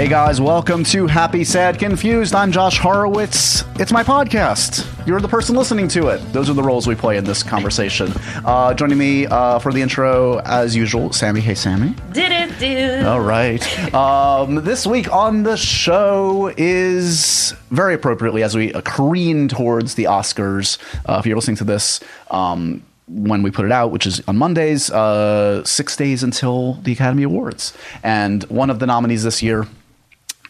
Hey guys, welcome to Happy, Sad, Confused. I'm Josh Horowitz. It's my podcast. You're the person listening to it. Those are the roles we play in this conversation. Uh, joining me uh, for the intro, as usual, Sammy. Hey, Sammy. Did it, dude? All right. Um, this week on the show is very appropriately as we careen towards the Oscars. Uh, if you're listening to this, um, when we put it out, which is on Mondays, uh, six days until the Academy Awards. And one of the nominees this year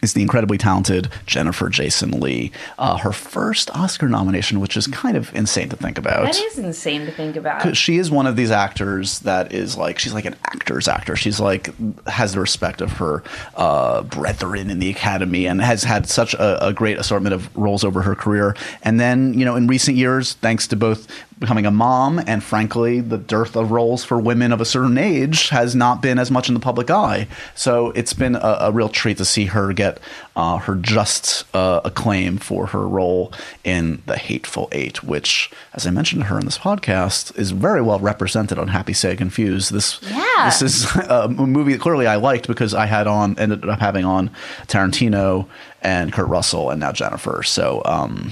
is the incredibly talented Jennifer Jason Leigh. Uh, her first Oscar nomination, which is kind of insane to think about. That is insane to think about. She is one of these actors that is like she's like an actor's actor. She's like has the respect of her uh, brethren in the Academy and has had such a, a great assortment of roles over her career. And then you know in recent years, thanks to both becoming a mom and frankly the dearth of roles for women of a certain age has not been as much in the public eye. So it's been a, a real treat to see her get uh, her just uh, acclaim for her role in the hateful eight which as i mentioned to her in this podcast is very well represented on happy Sad confused. This Yeah. this is a movie that clearly i liked because i had on ended up having on tarantino and kurt russell and now jennifer. So um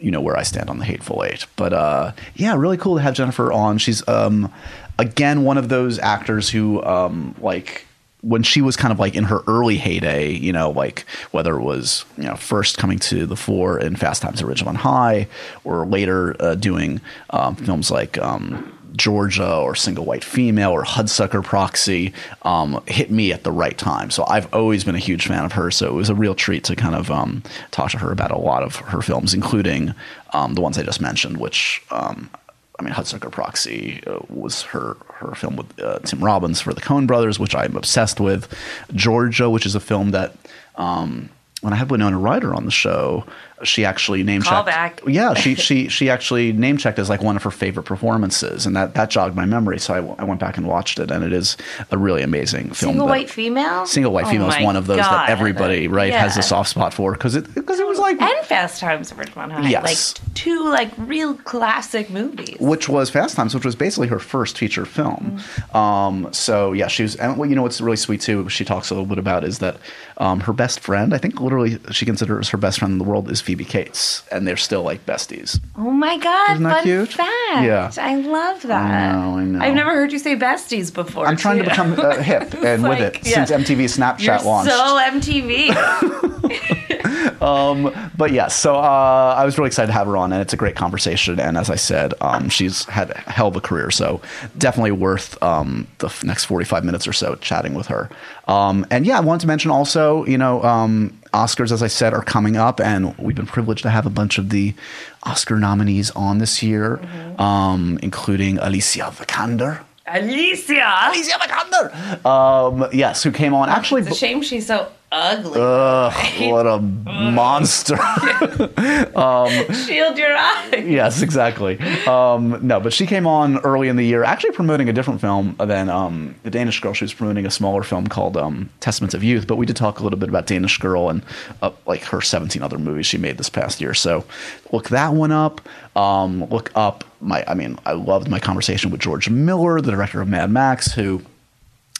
you know where I stand on the Hateful Eight. But uh, yeah, really cool to have Jennifer on. She's um, again one of those actors who um, like when she was kind of like in her early heyday, you know, like whether it was you know first coming to the fore in Fast Times at Ridgemont High, or later uh, doing um, films like. Um, Georgia or Single White Female or Hudsucker Proxy um, hit me at the right time. So I've always been a huge fan of her. So it was a real treat to kind of um, talk to her about a lot of her films, including um, the ones I just mentioned, which. Um, I mean, Hudsucker Proxy uh, was her her film with uh, Tim Robbins for the Coen Brothers, which I'm obsessed with. Georgia, which is a film that um, when I had Winona Ryder on the show, she actually name checked. back. Yeah, she she she actually name checked as like one of her favorite performances, and that that jogged my memory. So I, w- I went back and watched it, and it is a really amazing film. Single white female? Single white Oh female is one of those God. that everybody right has a soft spot for because it because it was like And Fast Times at Ridgemont High. Yes. Like two like real classic movies. which was Fast Times, which was basically her first feature film. Mm-hmm. Um, so yeah, she was. And what you know, what's really sweet too. She talks a little bit about is that um, her best friend, I think, literally, she considers her best friend in the world is Phoebe Cates, and they're still like besties. Oh my god, Isn't that fun cute? fact. Yeah. I love that. know, I know. I've never heard you say besties before. I'm trying to become uh, hip and with it yeah. since MTV Snapchat You're launched. so MTV. but yes, so uh, I was really excited to have her on, and it's a great conversation. And as I said, um, she's had a hell of a career, so definitely worth um, the f- next forty-five minutes or so chatting with her. Um, and yeah, I wanted to mention also, you know, um, Oscars, as I said, are coming up, and we've been privileged to have a bunch of the Oscar nominees on this year, um, including Alicia Vikander. Alicia. Alicia Vikander, um, yes, who came on actually. It's a shame she's so ugly. Ugh, what a monster. Shield your eyes. yes, exactly. Um, no, but she came on early in the year, actually promoting a different film than um, the Danish Girl. She was promoting a smaller film called um, Testaments of Youth. But we did talk a little bit about Danish Girl and uh, like her 17 other movies she made this past year. So look that one up. Um, look up my. I mean, I loved my conversation with George Miller, the director of Mad Max, who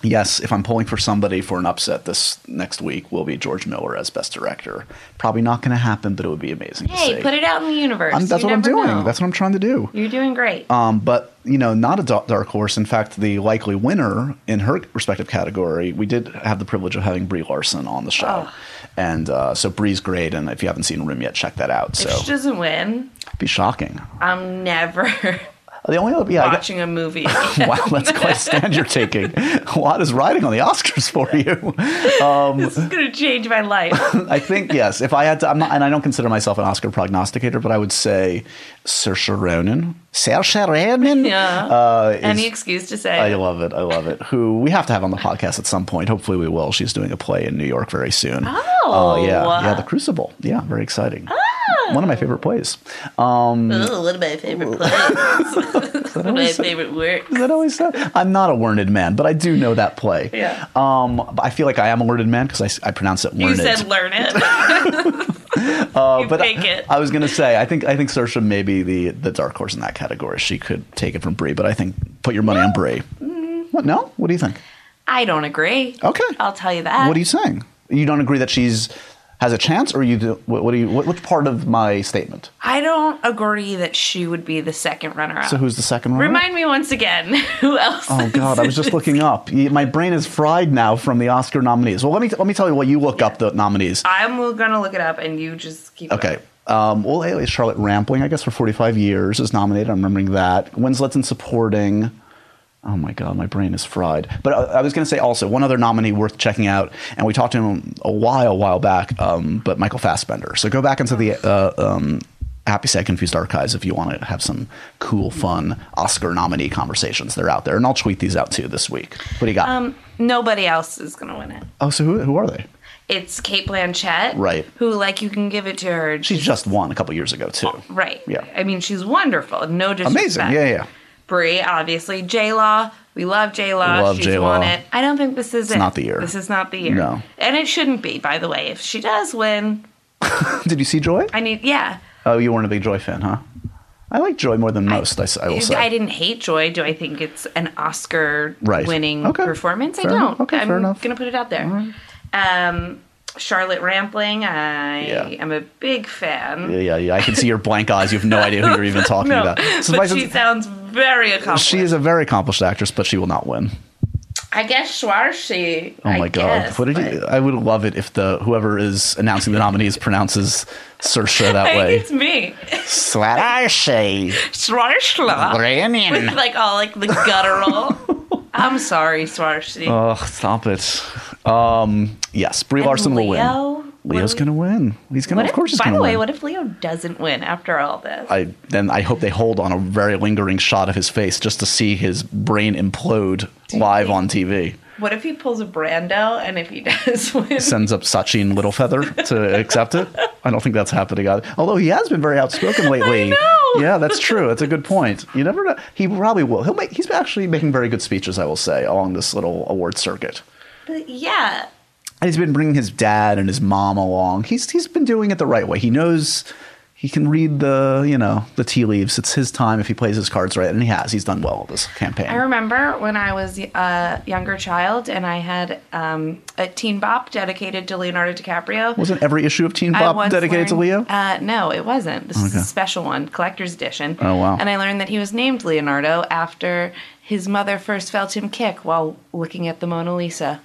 yes, if I'm pulling for somebody for an upset this next week, will be George Miller as best director. Probably not going to happen, but it would be amazing. to Hey, put it out in the universe. I'm, that's You what I'm doing. know. That's what I'm trying to do. You're doing great. Um, but you know, not a dark horse. In fact, the likely winner in her respective category, we did have the privilege of having Brie Larson on the show, Oh. and uh, so Brie's great. And if you haven't seen Room yet, check that out. So if she doesn't win, be shocking. I'm never The only other, yeah, I got- watching a movie. wow, that's quite a stand you're taking. A lot is riding on the Oscars for you. Um, this is gonna change my life. I think yes. If I had to, I'm not, and I don't consider myself an Oscar prognosticator, but I would say Saoirse Ronan. Saoirse Ronan. Yeah. Uh, is- Any excuse to say. I love it. I love it. Who we have to have on the podcast at some point. Hopefully, we will. She's doing a play in New York very soon. Oh. Uh, yeah, yeah. The Crucible. Yeah, very exciting. One of my favorite plays. Um, Ooh, one of my favorite plays. one of my favorite works. Is that always so? I'm not a learned man, but I do know that play. Yeah. Um, I feel like I am a learned man because I, I pronounce it learned. You learned. said learn it. Uh, but I. I was gonna say I think I think Saoirse may be the the dark horse in that category. She could take it from Brie, but I think put your money on Brie. Mm. What? No? What do you think? I don't agree. Okay. I'll tell you that. What are you saying? You don't agree that she's has a chance, or you do? What, what do you? What, which part of my statement? I don't agree that she would be the second runner-up. So who's the second one? Remind me once again who else? Oh God! I was just looking up. My brain is fried now from the Oscar nominees. Well, let me let me tell you what you look up the nominees. I'm gonna look it up, and you just keep. Okay. Um, well, anyway, Charlotte Rampling, I guess, for 45 years is nominated. I'm remembering that. Winslet's in supporting. Oh my God, my brain is fried. But uh, I was going to say also one other nominee worth checking out, and we talked to him a while, while back. Um, but Michael Fassbender. So go back into the uh, um, Happy Sad Confused archives if you want to have some cool, fun Oscar nominee conversations. They're out there, and I'll tweet these out too this week. What do you got? Um, nobody else is gonna win it. oh, so who, who are they? It's Cate Blanchett, Right. Who, like, you can give it to her. She just won a couple years ago too. right. Yeah. I mean, she's wonderful. No disrespect. Amazing. Yeah, yeah. Brie, obviously. J Law. We love J Law. Love She's J-Law. won it. I don't think this is it. not the year. This is not the year. No. And it shouldn't be, by the way. If she does win, Did you see Joy? I need, yeah. Oh, you weren't a big Joy fan, huh? I like Joy more than most. I will say. I didn't hate Joy. Do I think it's an Oscar Right. winning Okay. performance? I don't. enough. Okay, I'm fair enough. gonna put it out there. Um, Charlotte Rampling, I Yeah. am a big fan. Yeah, yeah, yeah. I can see your blank eyes. You have no idea who you're even talking No, about. but she it- sounds very accomplished. she is a very accomplished actress, but she will not win. I guess Schwarzy. Oh my I god! guess, what did but you? I would love it if the whoever is announcing the nominees pronounces Saoirse that I way. it's me. Saoirse Schwarzschla. With like all like the guttural. I'm sorry, Swarzy. Oh, stop it. Um, yes, Brie Larson will win. Leo? Leo's gonna win. He's gonna. Of course, he's by the way, win. what if Leo doesn't win after all this? I then I hope they hold on a very lingering shot of his face just to see his brain implode live on TV. What if he pulls a Brando and if he does win? Sends up Sacheen Littlefeather to accept it. I don't think that's happening. Although he has been very outspoken lately. know. Yeah, that's true. That's a good point. You never know. He probably will. He'll make. He's actually making very good speeches. I will say along this little award circuit. But yeah, And he's been bringing his dad and his mom along. He's he's been doing it the right way. He knows he can read the you know the tea leaves. It's his time if he plays his cards right, and he has. He's done well this campaign. I remember when I was a younger child and I had um, a Teen Bop dedicated to Leonardo DiCaprio. Wasn't every issue of Teen Bop dedicated to Leo? Uh, no, it wasn't. This is a special one, collector's edition. Oh, wow. And I learned that he was named Leonardo after his mother first felt him kick while looking at the Mona Lisa,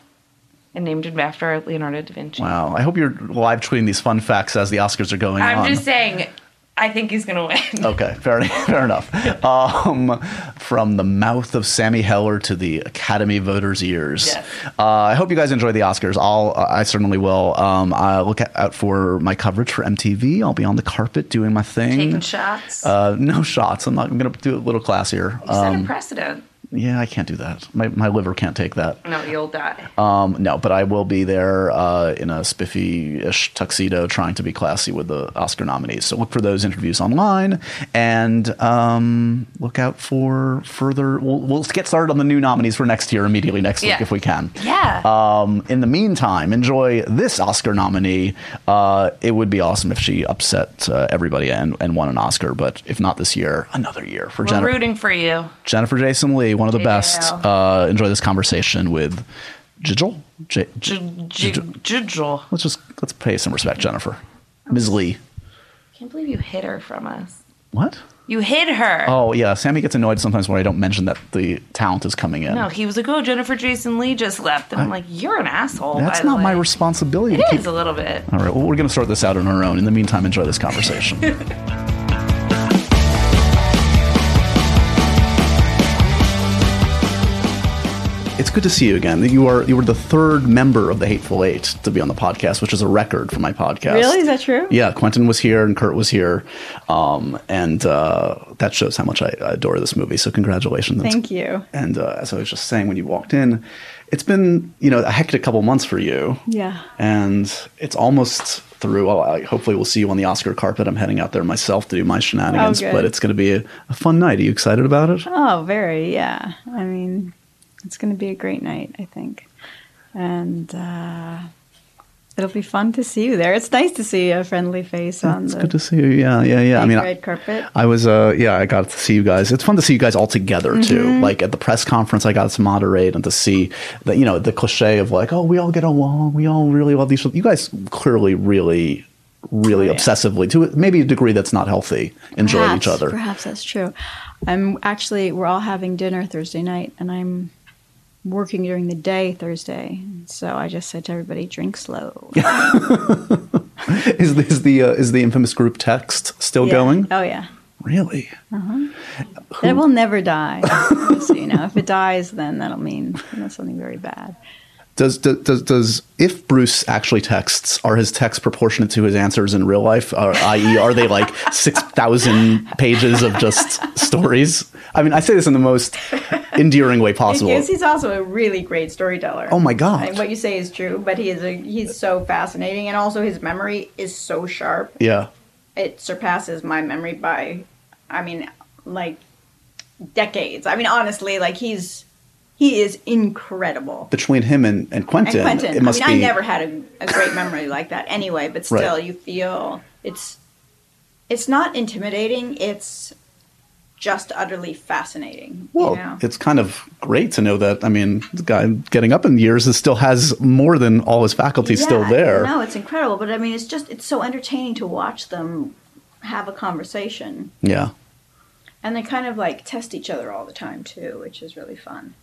and named him after Leonardo da Vinci. Wow. I hope you're live tweeting these fun facts as the Oscars are going on. I'm just saying, I think he's gonna win. Okay, fair, fair enough. Um, from the mouth of Sammy Heller to the Academy voters' ears. Yes. Uh, I hope you guys enjoy the Oscars. I'll, I certainly will. Um, I look out for my coverage for MTV. I'll be on the carpet doing my thing. Taking shots. Uh, no shots. I'm not. I'm going to do a little classier. you set Um, a precedent. Yeah, I can't do that. My my liver can't take that. No, you'll die. Um, no, but I will be there uh, in a spiffy-ish tuxedo, trying to be classy with the Oscar nominees. So look for those interviews online, and um, look out for further. We'll, we'll get started on the new nominees for next year immediately next week Yeah. if we can. Yeah. Um, in the meantime, enjoy this Oscar nominee. Uh, it would be awesome if she upset uh, everybody and, and won an Oscar, but if not this year, another year for We're Jennifer. rooting for you. Jennifer Jason Leigh, one of the best. Uh, enjoy this conversation with Jigel. J- J- J- J- let's just let's pay some respect, Jennifer. Ms. Leigh. Can't believe you hid her from us. What? You hid her. Oh yeah, Sammy gets annoyed sometimes when I don't mention that the talent is coming in. No, he was like, "Oh, Jennifer Jason Leigh just left," and I'm like, "You're an asshole." That's by the not my responsibility. It to keep- a little bit. All right, well, we're going to sort this out on our own. In the meantime, enjoy this conversation. good to see you again. You are you were the third member of the Hateful Eight to be on the podcast, which is a record for my podcast. Really? Is that true? Yeah, Quentin was here and Kurt was here, um, and uh, that shows how much I adore this movie. So congratulations! Thank you. And uh, as I was just saying when you walked in, it's been you know a hectic couple months for you. Yeah. And it's almost through. Well, I, hopefully, we'll see you on the Oscar carpet. I'm heading out there myself to do my shenanigans, Oh, but it's going to be a, a fun night. Are you excited about it? Oh, very. Yeah. I mean, it's going to be a great night, I think. And uh, it'll be fun to see you there. It's nice to see a friendly face on It's the good to see you. Yeah, yeah, yeah. I mean, red I, carpet. I was, uh, yeah, I got to see you guys. It's fun to see you guys all together too. Mm-hmm. Like at the press conference, I got to moderate and to see that, you know, the cliche of like, oh, we all get along, we all really love these. You guys clearly, really, really Oh, yeah. obsessively, to maybe a degree that's not healthy, enjoy perhaps, each other. Perhaps that's true. I'm actually we're all having dinner Thursday night, and I'm working during the day Thursday. So I just said to everybody, drink slow. Is, is the uh, is the infamous group text still Yeah. going? Oh yeah. Really? It will never die. so you know, if it dies, then that'll mean you know, something very bad. Does, does does does if Bruce actually texts, are his texts proportionate to his answers in real life? I.e., are they like six thousand pages of just stories? I mean, I say this in the most endearing way possible. Yes, he's also a really great storyteller. Oh my God. And what you say is true, but he is a he's so fascinating, and also his memory is so sharp. Yeah, It surpasses my memory by, I mean, like decades. I mean, honestly, like he's he is incredible. between him and, and Quentin, and Quentin, it must I mean, be. I never had a, a great memory like that anyway, but still, Right. you feel it's it's not intimidating. It's just utterly fascinating. well, you know? it's kind of great to know that. I mean, the guy getting up in years is still has more than all his faculties still there. No, it's incredible, but I mean, it's just it's so entertaining to watch them have a conversation, Yeah. and they kind of like test each other all the time too, which is really fun.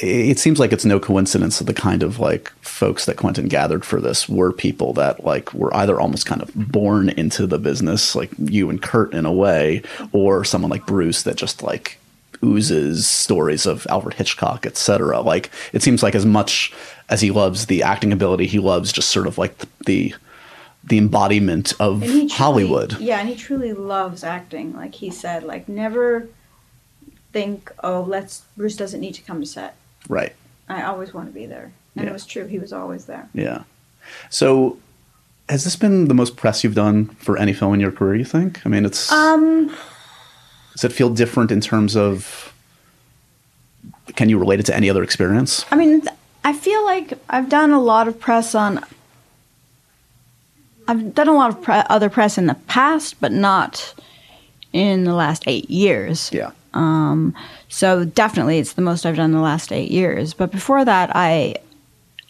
It seems like it's no coincidence that the kind of like folks that Quentin gathered for this were people that like were either almost kind of born into the business, like you and Kurt in a way, or someone like Bruce that just like oozes stories of Alfred Hitchcock, etc. Like it seems like as much as he loves the acting ability, he loves just sort of like the the, embodiment of truly- Hollywood. Yeah, and he truly loves acting. Like he said, like never think, oh, let's Bruce doesn't need to come to set. Right. I always want to be there, and Yeah. it was true. He was always there. Yeah. So has this been the most press you've done for any film in your career, you think? I mean, it's Um, Does it feel different in terms of? Can you relate it to any other experience? I mean, I feel like I've done a lot of press on. I've done a lot of pre- other press in the past, but not in the last eight years. Yeah. So definitely, it's the most I've done in the last eight years. But before that, I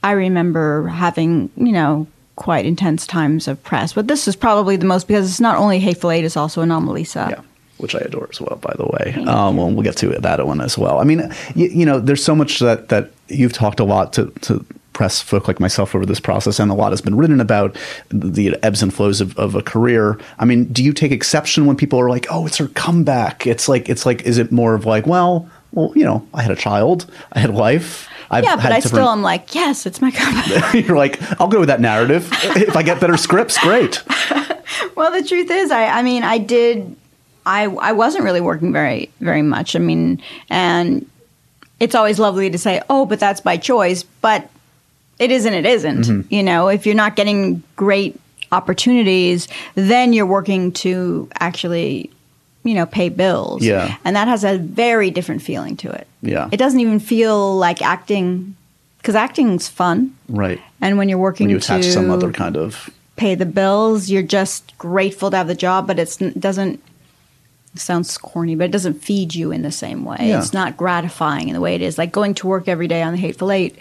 I remember having you know quite intense times of press. But this is probably the most because it's not only Hateful Eight; it's also Anomalisa. Yeah. Which I adore as well, by the way. Um, well, we'll get to that one as well. I mean, you, you know, there's so much that, that you've talked a lot to, to press folk like myself over this process, and a lot has been written about the ebbs and flows of, of a career. I mean, do you take exception when people are like, "Oh, it's her comeback"? It's like, it's like, is it more of like, well, well, you know, I had a child, I had a wife. I've Yeah, but I different- still am like, yes, it's my comeback. You're like, I'll go with that narrative. if I get better scripts, great. Well, the truth is, I, I mean, I did, I, I wasn't really working very, very much. I mean, and it's always lovely to say, oh, but that's by choice, but it isn't, it isn't. You know, if you're not getting great opportunities, then you're working to actually, you know, pay bills. Yeah. And that has a very different feeling to it. Yeah. It doesn't even feel like acting, because acting's fun. Right. And when you're working When you attach to some other kind of pay the bills. You're just grateful to have the job, but it's, it doesn't. It sounds corny, but it doesn't feed you in the same way. Yeah. It's not gratifying in the way it is. Like going to work every day on the Hateful Eight.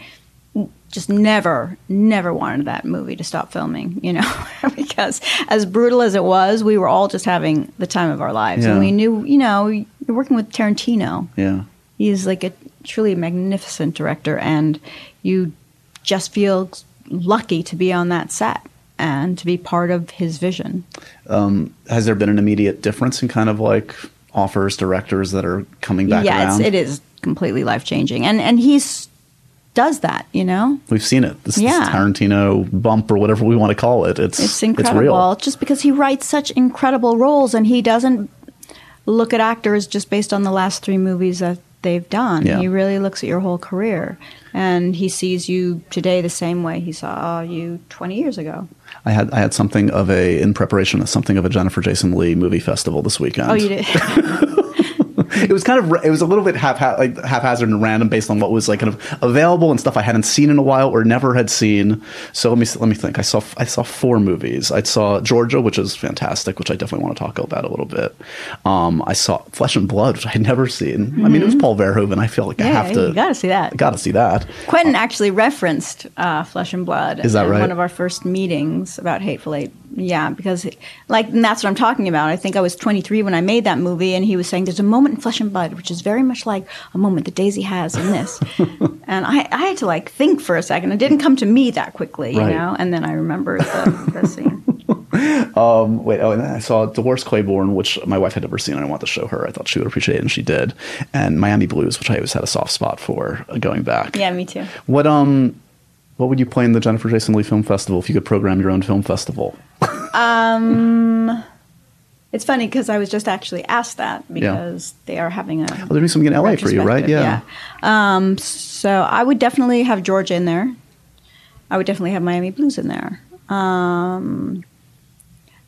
Just never, never wanted that movie to stop filming. You know, because as brutal as it was, we were all just having the time of our lives, and we knew, you know, you're working with Tarantino. yeah. He's like a truly magnificent director, and you just feel lucky to be on that set and to be part of his vision. Um, has there been an immediate difference in kind of like offers, directors that are coming back yeah, around? it's, it is completely life changing, and and he's does that. You know, We've seen it. This, this Yeah. Tarantino bump or whatever we want to call it. It's it's incredible. real. just because he writes such incredible roles, and he doesn't look at actors just based on the last three movies that they've done. Yeah. He really looks at your whole career, and he sees you today the same way he saw you twenty years ago. I had I had something of a in preparation of something of a Jennifer Jason Leigh movie festival this weekend. Oh, you did. it was kind of it was a little bit half like haphazard and random based on what was like kind of available and stuff I hadn't seen in a while or never had seen. So let me let me think. I saw I saw four movies. I saw Georgia, which is fantastic, which I definitely want to talk about a little bit. Um, I saw Flesh and Blood, which I had never seen. Mm-hmm. I mean, it was Paul Verhoeven. I feel like yeah, I have to. You got to see that. Got to see that. Quentin actually referenced uh, Flesh and Blood. Is that right? One of our first meetings about Hateful Eight. Yeah, because like that's what I'm talking about. I think I was 23 when I made that movie, and he was saying there's a moment in Flesh and Blood which is very much like a moment that Daisy has in this, and I, I had to like think for a second. It didn't come to me that quickly, you Right. know. And then I remembered the, the scene. Um, wait, oh, and then I saw Dolores Claiborne, which my wife had never seen. and I wanted to show her. I thought she would appreciate it, and she did. And Miami Blues, which I always had a soft spot for uh, going back. Yeah, me too. What um, what would you play in the Jennifer Jason Leigh Film Festival if you could program your own film festival? It's funny because I was just actually asked that because they are having a. Oh, there'd be something in LA for you, right? Yeah. yeah. Um, so I would definitely have Georgia in there. I would definitely have Miami Blues in there. Um,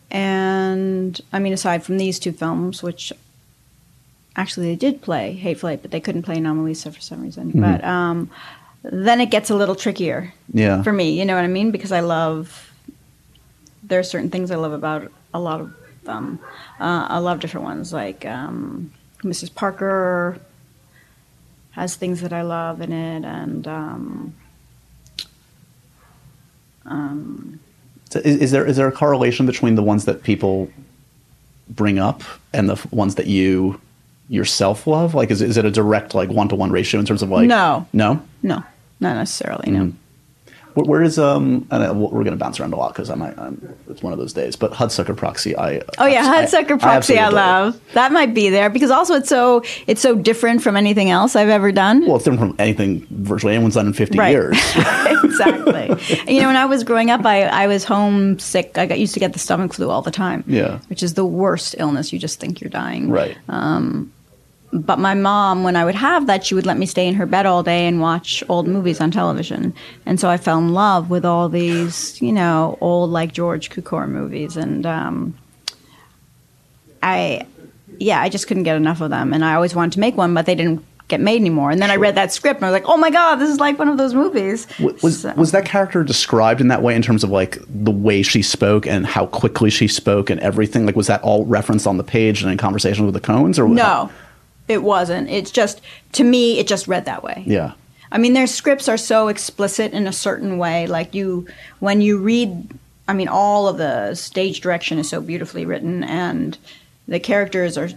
and I mean, aside from these two films, which actually they did play Hateful Eight, but they couldn't play Anomalisa for some reason. But um, then it gets a little trickier Yeah. for me. You know what I mean? Because I love there are certain things I love about a lot of them. Uh, I love different ones, like um, Mrs. Parker has things that I love in it, and um, So Is, is there is there a correlation between the ones that people bring up and the ones that you yourself love? Like, is is it a direct like one to one ratio in terms of like? No. no. no, not necessarily. No, Where, where is um? And I, we're going to bounce around a lot because I might. I'm, it's one of those days. But Hudsucker Proxy, I. Oh yeah, I- Hudsucker Proxy, I, absolutely adore. love. That might be there because also it's so it's so different from anything else I've ever done. Well, it's different from anything virtually anyone's done in 50 Right. years. exactly. you know, when I was growing up, I, I was homesick. I got used to get the stomach flu all the time. Yeah. Which is the worst illness. You just think you're dying. right. But my mom, when I would have that, she would let me stay in her bed all day and watch old movies on television. And so I fell in love with all these, you know, old like George Cukor movies. And um, I, yeah, I just couldn't get enough of them. And I always wanted to make one, but they didn't get made anymore. And then I read that script and I was like, oh my God, this is like one of those movies. Was So- was that character described in that way in terms of like the way she spoke and how quickly she spoke and everything? Like, was that all referenced on the page and in conversations with the Coens? Or No, it wasn't. It's just to me, it just read that way. Yeah. I mean, their scripts are so explicit in a certain way. Like you, when you read, I mean, all of the stage direction is so beautifully written, and the characters are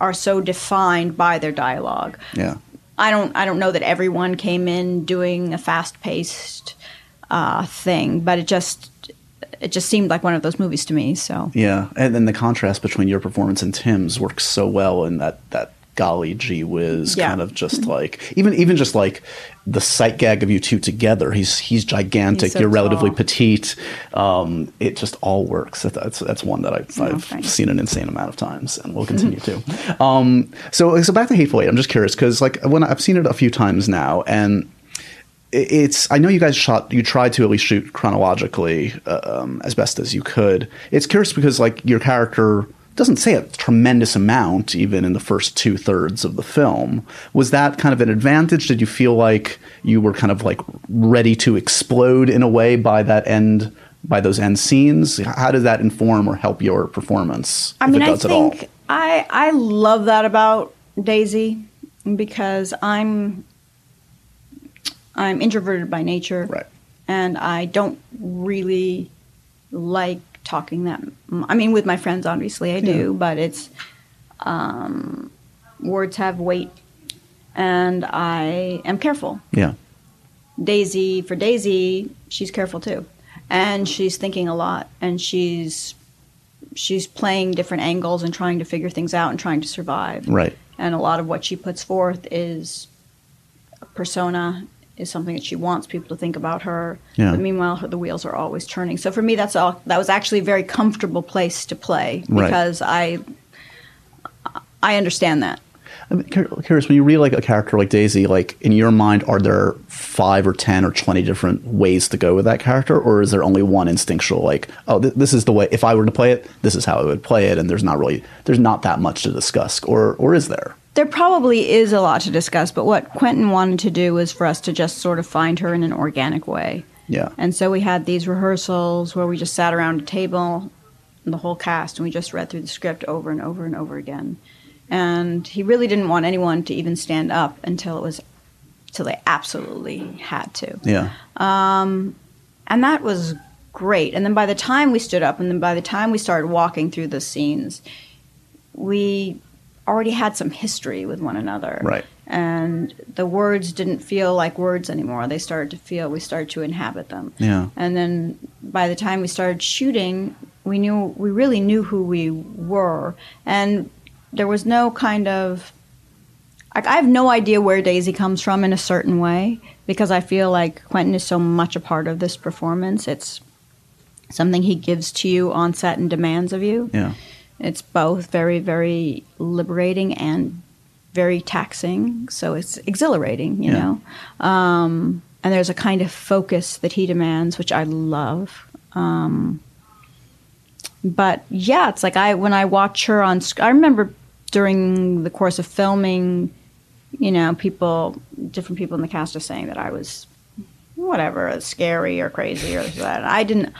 are so defined by their dialogue. Yeah. I don't, I don't know that everyone came in doing a fast paced uh, thing, but it just, it just seemed like one of those movies to me. So Yeah, and then the contrast between your performance and Tim's works so well in that that golly gee whiz Yeah. kind of just like even even just like the sight gag of you two together. He's he's gigantic. He's so you're relatively petite. Um, it just all works. That's that's one that I've, Oh, I've seen an insane amount of times and will continue to. Um, so so back to Hateful Eight. I'm just curious because like when I've seen it a few times now and it's i know you guys shot you tried to at least shoot chronologically uh, um, as best as you could. It's curious because like your character doesn't say a tremendous amount even in the first two thirds of the film. Was that kind of an advantage? Did you feel like you were kind of like ready to explode in a way by that end by those end scenes? How does that inform or help your performance I mean, I think I I love that about Daisy because I'm I'm introverted by nature, Right. And I don't really like talking that. m- I mean, with my friends, obviously I do, but it's um, words have weight, and I am careful. yeah Daisy for Daisy, she's careful too, and she's thinking a lot, and she's she's playing different angles and trying to figure things out and trying to survive. right And a lot of what she puts forth is a persona is something that she wants people to think about her. Yeah. But meanwhile, her, the wheels are always turning. So for me, that's all. That was actually a very comfortable place to play Right. because I I understand that. I'm curious when you read like a character like Daisy, like in your mind, are there five or ten or twenty different ways to go with that character, or is there only one instinctual? Like, oh, th- this is the way. If I were to play it, this is how I would play it, and there's not really there's not that much to discuss, or or is there? There probably is a lot to discuss, but what Quentin wanted to do was for us to just sort of find her in an organic way. Yeah. And so we had these rehearsals where we just sat around a table, the whole cast, and we just read through the script over and over and over again. And he really didn't want anyone to even stand up until it was, until they absolutely had to. Yeah. Um, and that was great. And then by the time we stood up, and then by the time we started walking through the scenes, we already had some history with one another. Right. And the words didn't feel like words anymore. They started to feel, we started to inhabit them. Yeah. And then by the time we started shooting, we knew, we really knew who we were. And there was no kind of, like, I have no idea where Daisy comes from in a certain way because I feel like Quentin is so much a part of this performance. It's something he gives to you on set and demands of you. Yeah. It's both very, very liberating and very taxing. So it's exhilarating, you Yeah. know. Um, and there's a kind of focus that he demands, which I love. Um, but yeah, it's like I when I watch her on. sc- I remember during the course of filming, you know, people, different people in the cast are saying that I was whatever, scary or crazy or that. I didn't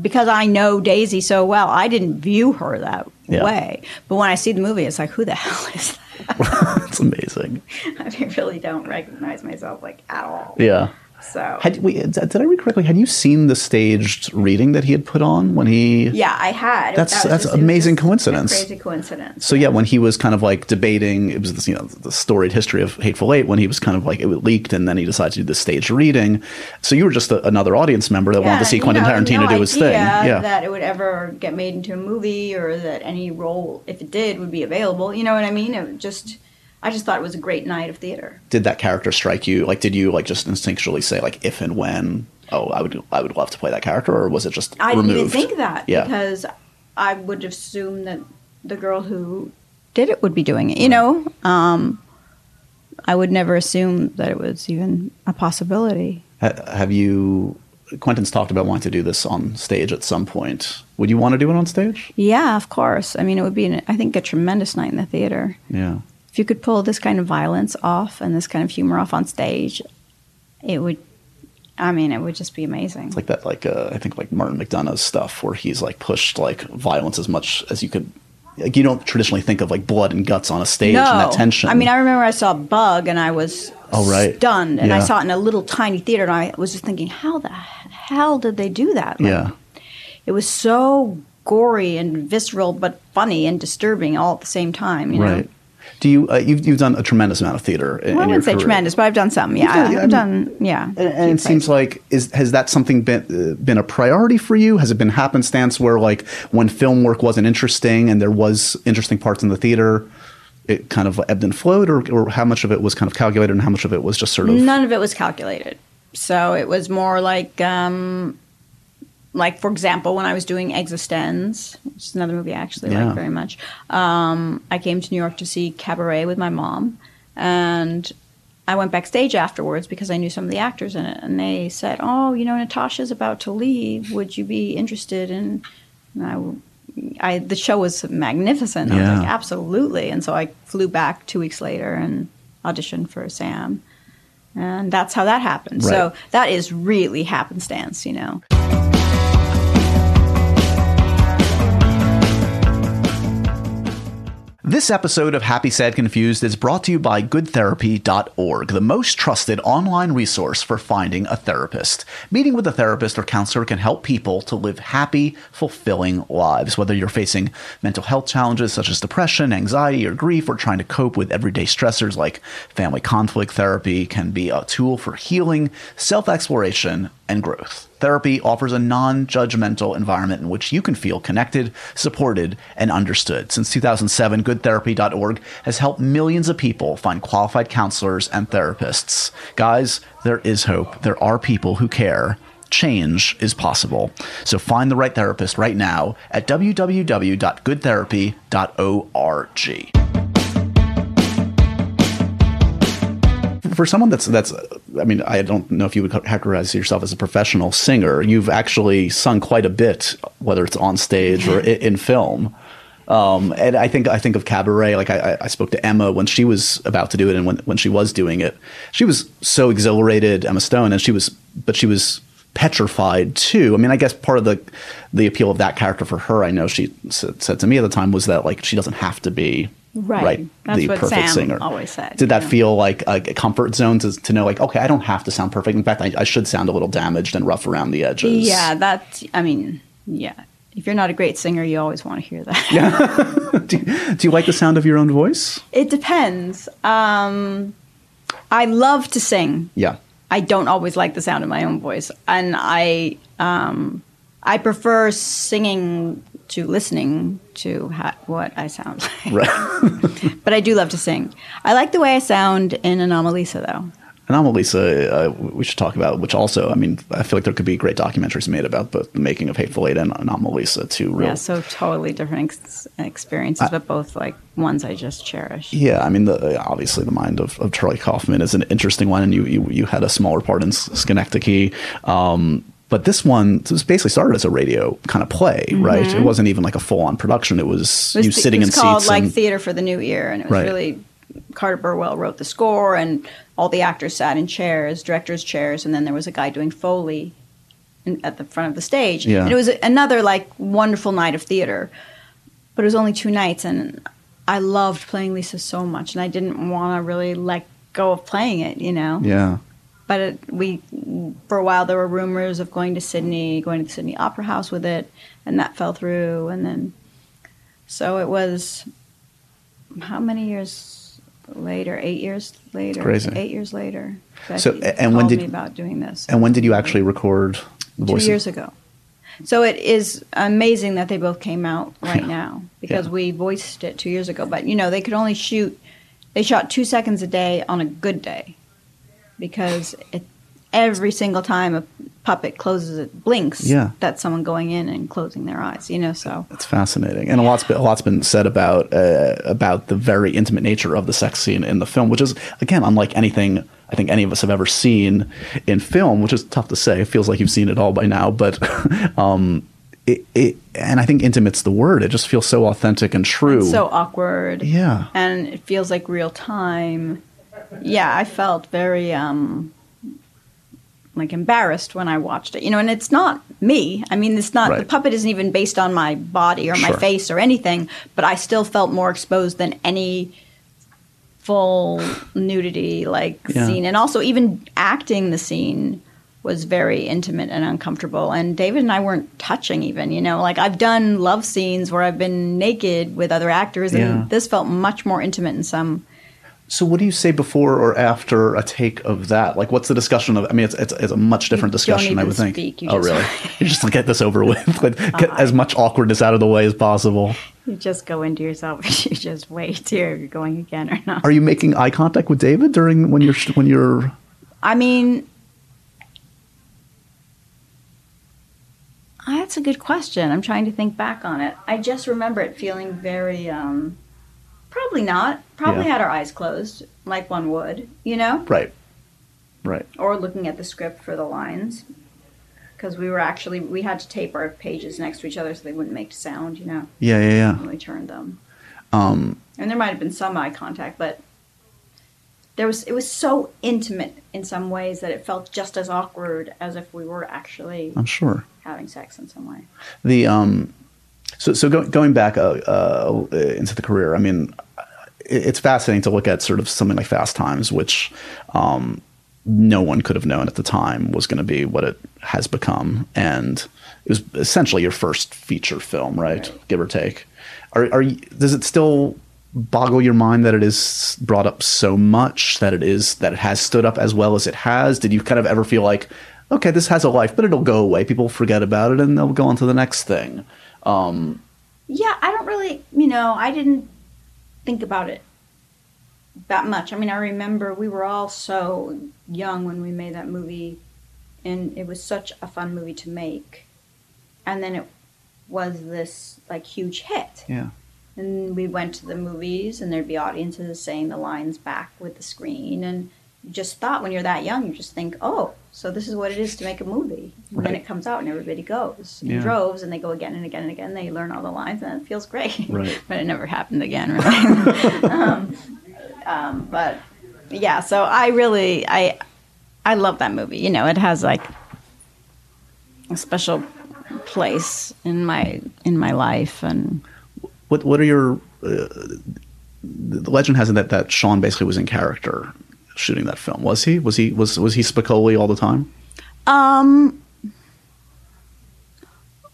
because I know Daisy so well. I didn't view her that Yeah. way. But when I see the movie, it's like, who the hell is that? It's amazing. I really don't recognize myself like at all. Yeah. So Had we, did I read correctly? Had you seen the staged reading that he had put on when he? yeah, I had. That's- That that's just- amazing coincidence. Crazy coincidence. So yeah, when he was kind of like debating, it was this, you know the storied history of Hateful Eight. When he was kind of like it leaked, and then he decided to do the staged reading. So you were just a, another audience member that wanted to see you Quentin know, Tarantino no do his thing. Yeah, that it would ever get made into a movie or that any role, if it did, would be available. You know what I mean? It just, I just thought it was a great night of theater. did that character strike you? Like, did you like just instinctually say like if and when? Oh, I would I would love to play that character, or was it just I didn't even think that Yeah. because I would assume that the girl who did it would be doing it. You know, um, I would never assume that it was even a possibility. Ha- have you? Quentin's talked about wanting to do this on stage at some point. Would you want to do it on stage? Yeah, of course. I mean, it would be, an, I think, a tremendous night in the theater. Yeah. If you could pull this kind of violence off and this kind of humor off on stage, it would. I mean, it would just be amazing. It's like that, like uh, I think like Martin McDonagh's stuff, where he's like pushed like violence as much as you could. Like you don't traditionally think of like blood and guts on a stage and that tension. I mean, I remember I saw Bug and I was Oh, right. stunned, and I saw it in a little tiny theater, and I was just thinking, how the hell did they do that? Like, yeah, it was so gory and visceral, but funny and disturbing all at the same time. You know? right. Do you uh, you've you've done a tremendous amount of theater in, Well, I wouldn't say career. tremendous, but I've done some. Yeah, done- yeah, I I've done. Yeah, And, and it seems like is has that something been uh, been a priority for you? Has it been happenstance where like when film work wasn't interesting and there was interesting parts in the theater, it kind of ebbed and flowed, or or how much of it was kind of calculated and how much of it was just sort of none of it was calculated. So it was more like, um, like for example, when I was doing Existenz, which is another movie I actually Yeah. like very much. Um, I came to New York to see Cabaret with my mom, and I went backstage afterwards because I knew some of the actors in it, and they said, "Oh, you know, Natasha's about to leave. Would you be interested in?" And I, I the show was magnificent. I was Yeah. like, "Absolutely!" And so I flew back two weeks later and auditioned for Sam and that's how that happened. So that is really happenstance, you know. This episode of Happy Sad Confused is brought to you by goodtherapy.org, the most trusted online resource for finding a therapist. Meeting with a therapist or counselor can help people to live happy, fulfilling lives. Whether you're facing mental health challenges such as depression, anxiety, or grief, or trying to cope with everyday stressors like family conflict, therapy can be a tool for healing, self exploration, and growth. Therapy offers a non judgmental environment in which you can feel connected, supported, and understood. Since 2007, goodtherapy.org has helped millions of people find qualified counselors and therapists. Guys, there is hope. There are people who care. Change is possible. So find the right therapist right now at www.goodtherapy.org. for someone that's that's I mean I don't know if you would characterize yourself as a professional singer. You've actually sung quite a bit, whether it's on stage or in film. Um, and I think I think of cabaret. Like I, I spoke to Emma when she was about to do it, and when when she was doing it, she was so exhilarated, Emma Stone, and she was, but she was petrified too. I mean, I guess part of the the appeal of that character for her, I know she said, said to me at the time, was that like she doesn't have to be Right. That's the what perfect Sam singer. always said, Did that know. feel like a, comfort zone to to know like okay, I don't have to sound perfect. In fact, I, I should sound a little damaged and rough around the edges. Yeah, that. I mean, yeah. If you're not a great singer, you always want to hear that. do, you- do you like the sound of your own voice? It depends. Um, I love to sing. Yeah. I don't always like the sound of my own voice, and I um, I prefer singing to listening to ha- what I sound like. Right. But I do love to sing. I like the way I sound in Anomalisa, though. Anomalisa, uh, we should talk about, which also, I mean, I feel like there could be great documentaries made about both the making of Hateful Eight and Anomalisa, two real. Yeah, so totally different ex- experiences, but both like ones I just cherish. Yeah, I mean, the, obviously the mind of, of Charlie Kaufman is an interesting one, and you you, you had a smaller part in Synecdoche. Um, but this one was basically started as a radio kind of play, right? It wasn't even like a full on production. It was, Mm-hmm. It you was, th- sitting it in was called seats. like and, Theater for the New Ear, and it was Right. really Carter Burwell wrote the score, and all the actors sat in chairs, directors' chairs, and then there was a guy doing foley in, at the front of the stage. Yeah. And it was another like wonderful night of theater, but it was only two nights, and I loved playing Lisa so much, and I didn't want to really let go of playing it, you know. yeah. But it, we, for a while, there were rumors of going to Sydney, going to the Sydney Opera House with it, and that fell through. And then, so it was how many years later? Eight years later. crazy. Eight years later. So, Becky and when did- me about doing this? And when did you actually record the Two voice? years ago. So it is amazing that they both came out right now because Yeah. we voiced it two years ago. But you know, they could only shoot. They shot two seconds a day on a good day because it, every single time a puppet closes, it blinks. Yeah. that's someone going in and closing their eyes. You know, so It's fascinating, and a lot's been, a lot's been said about uh, about the very intimate nature of the sex scene in the film, which is again unlike anything I think any of us have ever seen in film, which is tough to say. It feels like you've seen it all by now, but um, it, it and I think intimate's the word. It just feels so authentic and true. so awkward. yeah, and it feels like real time. Yeah, I felt very um like embarrassed when I watched it. You know, and it's not me. I mean, it's not the puppet isn't even based on my body or my face or anything, but I still felt more exposed than any full nudity like Yeah. scene. And also even acting the scene was very intimate and uncomfortable. And David and I weren't touching even, you know, like I've done love scenes where I've been naked with other actors and Yeah. this felt much more intimate in some So, what do you say before or after a take of that? Like, what's the discussion of? I mean, it's it's, it's a much different don't discussion, I would think. speak, you oh, really? you just get this over with. Like, get as much awkwardness out of the way as possible. You just go into yourself and you just wait here you're going again or not. Are you making eye contact with David during when you're when you're? I mean, that's a good question. I'm trying to think back on it. I just remember it feeling very, um, probably not. Probably Yeah. had our eyes closed, like one would, you know? Right. Right. Or looking at the script for the lines. Because we were actually, we had to tape our pages next to each other so they wouldn't make sound, you know, Yeah, yeah, yeah. when we turned them. Um, and there might have been some eye contact, but there was it was so intimate in some ways that it felt just as awkward as if we were actually I'm sure. having sex in some way. The um, so so go, going back uh, uh, into the career, I mean, it, it's fascinating to look at sort of something like Fast Times, which um, no one could have known at the time was going to be what it has become, and it was essentially your first feature film, right? Right. Give or take. Are, are you, does it still boggle your mind that it is brought up so much that it is that it has stood up as well as it has? Did you kind of ever feel like, okay, this has a life, but it'll go away. People forget about it, and they'll go on to the next thing. Um, Yeah, I don't really, you know, I didn't think about it that much. I mean, I remember we were all so young when we made that movie, and it was such a fun movie to make. And then it was this like huge hit. yeah, And we went to the movies, and there'd be audiences saying the lines back with the screen, and just thought when you're that young, you just think, oh, so this is what it is to make a movie. And then it comes out and everybody goes in Yeah. droves and they go again and again and again. They learn all the lines and it feels great. Right. but it never happened again, really. um, um, but yeah, so I really, I, I love that movie. You know, it has like a special place in my in my life and What What are your? Uh, the legend has it that that Sean basically was in character shooting that film. Was he? Was he? Was was he Spicoli all the time? um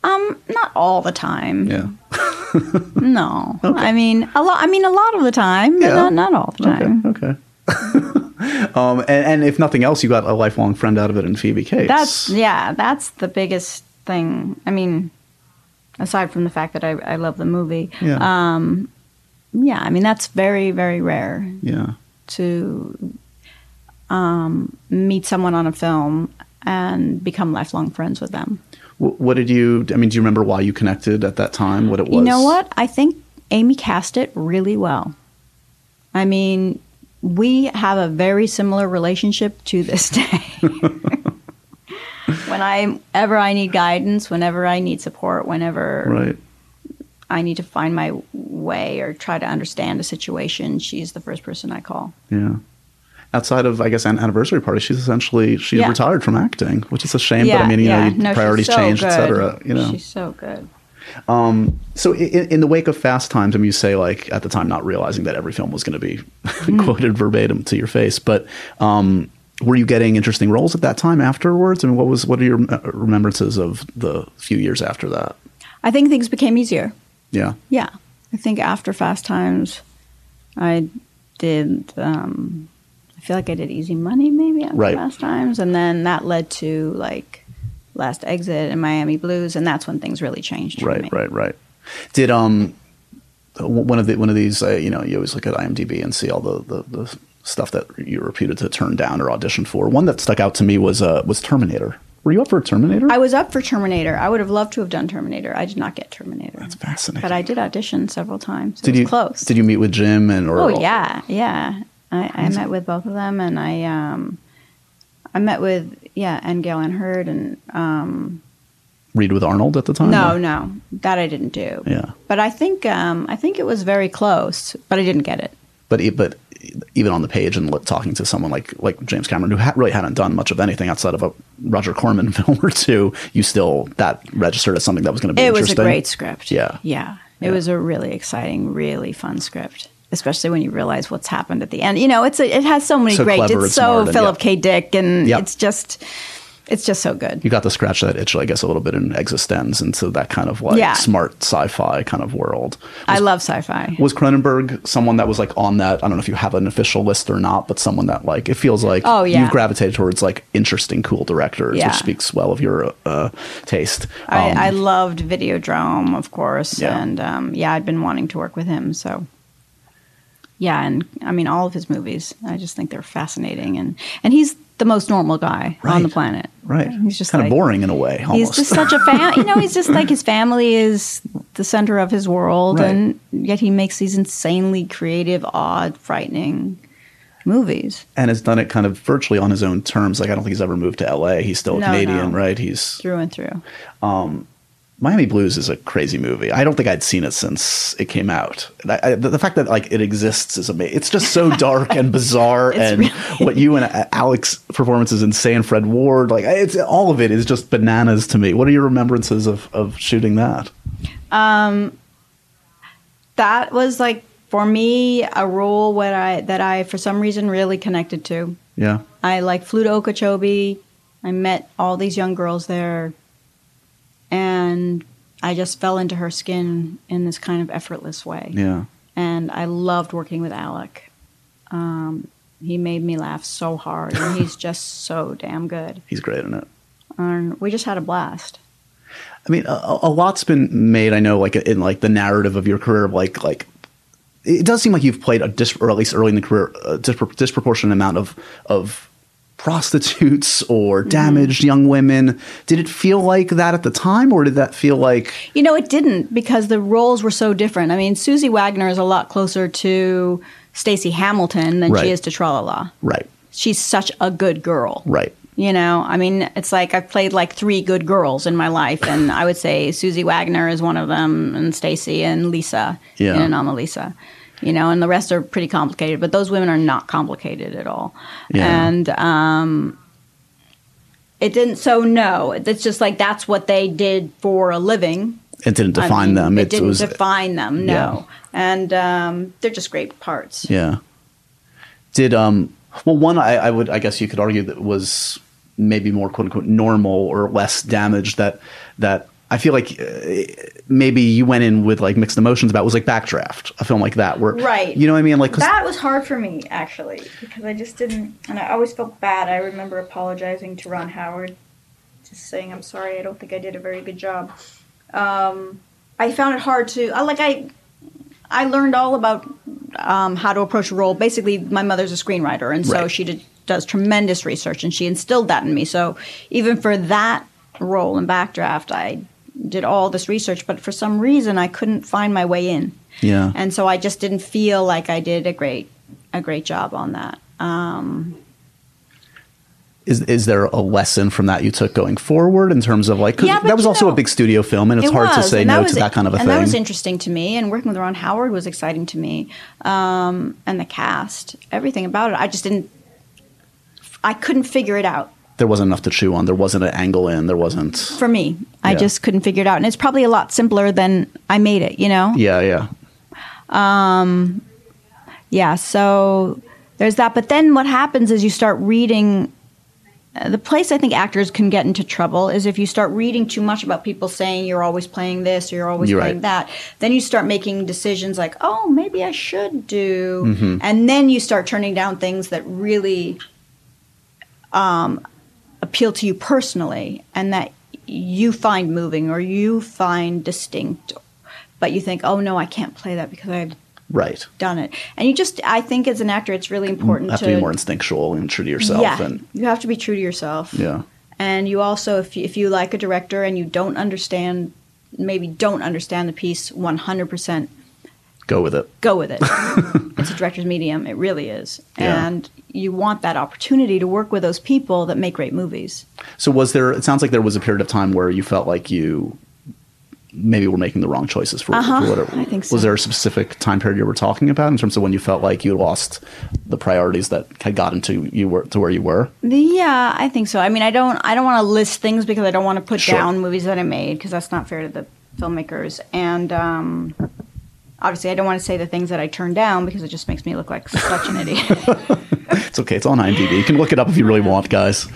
um not all the time Yeah. no i mean a lot i mean a lot of the time but Yeah. not, not all the time Okay. Okay. um, and, and if nothing else, you got a lifelong friend out of it in Phoebe Cates. that's yeah that's the biggest thing i mean aside from the fact that i, I love the movie Yeah. um yeah i mean that's very very rare yeah. to um, meet someone on a film and become lifelong friends with them. Wh- What did you? I mean, do you remember why you connected at that time? What it was? You know what? I think Amy cast it really well. I mean, we have a very similar relationship to this day. when I ever I need guidance, whenever I need support, whenever Right. I need to find my way or try to understand a situation, she's the first person I call. Yeah. Outside of, I guess, an anniversary party, she's essentially she's Yeah. retired from acting, which is a shame. but I mean, you know, No, priorities so changed, etc. You know. she's so good. So in, in the wake of Fast Times, I mean, you say like at the time not realizing that every film was going to be Mm-hmm. quoted verbatim to your face, but um, were you getting interesting roles at that time afterwards? I mean, what was what are your uh, remembrances of the few years after that? I think things became easier. Yeah, Yeah, I think after Fast Times, I did. Um, I feel like I did Easy Money maybe after Right. Fast Times, and then that led to like Last Exit and Miami Blues, and that's when things really changed for right, me. right, right. Did um one of the one of these? Uh, you know, you always look at IMDb and see all the, the the stuff that you're reputed to turn down or audition for. One that stuck out to me was uh was Terminator. Were you up for Terminator? I was up for Terminator. I would have loved to have done Terminator. I did not get Terminator. That's fascinating. But I did audition several times. It did was you close. Did you meet with Jim and or Oh yeah, yeah. I, I met with both of them, and I um, I met with yeah, and Gale Anne Hurd, and um, read with Arnold at the time? no, or- no, that I didn't do. Yeah. But I think um, I think it was very close, but I didn't get it. But but even on the page and talking to someone like like James Cameron, who ha- really hadn't done much of anything outside of a Roger Corman film or two, you still that registered as something that was going to be It was a great script. Yeah. yeah. It Yeah. was a really exciting, really fun script. Especially when you realize what's happened at the end. You know, it's a, it has so many So great. clever It's and so smart and Philip yeah. K. Dick, and Yep. it's just, it's just so good. You got to scratch that itch, I guess, a little bit in Existenz into that kind of like Yeah. smart sci-fi kind of world. I love sci-fi. Was Cronenberg someone that was like on that? I don't know if you have an official list or not, but someone that like it feels like Oh, yeah. you've gravitated towards like interesting, cool directors, Yeah. which speaks well of your uh, taste. Um, I, I loved Videodrome, of course, and um, yeah, I'd been wanting to work with him. So, yeah, and I mean, all of his movies, I just think they're fascinating, and and he's the most normal guy on the planet. right, He's just kind like, of boring in a way. Almost. He's just such a fan. you know, he's just like his family is the center of his world, Right. and yet he makes these insanely creative, odd, frightening movies and has done it kind of virtually on his own terms. Like I don't think he's ever moved to L.A. He's still a No, Canadian, no. right? He's through and through. Um, Miami Blues is a crazy movie. I don't think I'd seen it since it came out. I, I, the, the fact that like it exists is amazing. It's just so dark and bizarre, and really- what you and A- Alec's performance is insane. Fred Ward, like it's all of it is just bananas to me. What are your remembrances of of shooting that? Um, That was like for me a role what I that I for some reason really connected to. Yeah, I like flew to Okeechobee. I met all these young girls there, and I just fell into her skin in this kind of effortless way. yeah. And I loved working with Alec. Um, he made me laugh so hard, and he's just so damn good. He's great in it. And we just had a blast. I mean, a, a lot's been made. I know, like in like the narrative of your career, of like like it does seem like you've played a dis, or at least early in the career, a dispro- disproportionate amount of of prostitutes or Mm-hmm. damaged young women. Did it feel like that at the time, or did that feel like You know, it didn't because the roles were so different. I mean, Susie Wagner is a lot closer to Stacy Hamilton than Right. she is to Tralala. right? she's such a good girl. Right. You know, I mean, it's like I've played like three good girls in my life, and I would say Susie Wagner is one of them, and Stacy and Lisa Yeah. in Anomalisa. You know, and the rest are pretty complicated, but those women are not complicated at all. Yeah. And um, it didn't. So no, it's just like that's what they did for a living. It didn't I define mean, them. It, didn't was define them. No, Yeah. and um, they're just great parts. Yeah. Did um well one I, I would I guess you could argue that was maybe more quote unquote normal or less damaged that that I feel like uh, maybe you went in with like mixed emotions about was like Backdraft, a film like that where Right. you know what I mean like That was hard for me actually because I just didn't, and I always felt bad. I remember apologizing to Ron Howard, just saying I'm sorry. I don't think I did a very good job. Um, I found it hard to I like I. I learned all about um, how to approach a role. Basically, my mother's a screenwriter, and so Right. she did, does tremendous research, and she instilled that in me. So even for that role in Backdraft, I did all this research, but for some reason, I couldn't find my way in, yeah and so I just didn't feel like I did a great a great job on that. Um, is is there a lesson from that you took going forward in terms of like Yeah, that was also know, a big studio film and it's It hard to say no was- to that kind of a and thing that was interesting to me. And working with Ron Howard was exciting to me, um, and the cast, everything about it. I just didn't. I couldn't figure it out there wasn't enough to chew on there wasn't an angle in there wasn't for me. I Yeah. just couldn't figure it out, and it's probably a lot simpler than I made it. You know? yeah yeah Um, Yeah. So there's that. But then what happens is you start reading. uh, The place I think actors can get into trouble is if you start reading too much about people saying you're always playing this or you're always You're playing right. that. Then you start making decisions like, oh, maybe I should do. Mm-hmm. And then you start turning down things that really um, appeal to you personally and that you find moving or you find distinct. But you think, oh, no, I can't play that because I've right done it. And you just, I think as an actor, it's really important have to, to, be more instinctual and true to yourself yeah, and you have to be true to yourself. yeah And you also, if you, if you like a director and you don't understand, maybe don't understand the piece 100%, go with it go with it. it's a director's medium. It really is. Yeah. And you want that opportunity to work with those people that make great movies. So was there? It sounds like there was a period of time where you felt like you maybe were making the wrong choices for, Uh-huh, for whatever. I think so. Was there a specific time period you were talking about in terms of when you felt like you lost the priorities that had gotten to you were to where you were? Yeah, I think so. I mean, I don't, I don't want to list things because I don't want to put Sure. down movies that I made because that's not fair to the filmmakers. And um, obviously, I don't want to say the things that I turned down because it just makes me look like such an idiot. It's okay. It's on IMDb. You can look it up if you really want, guys.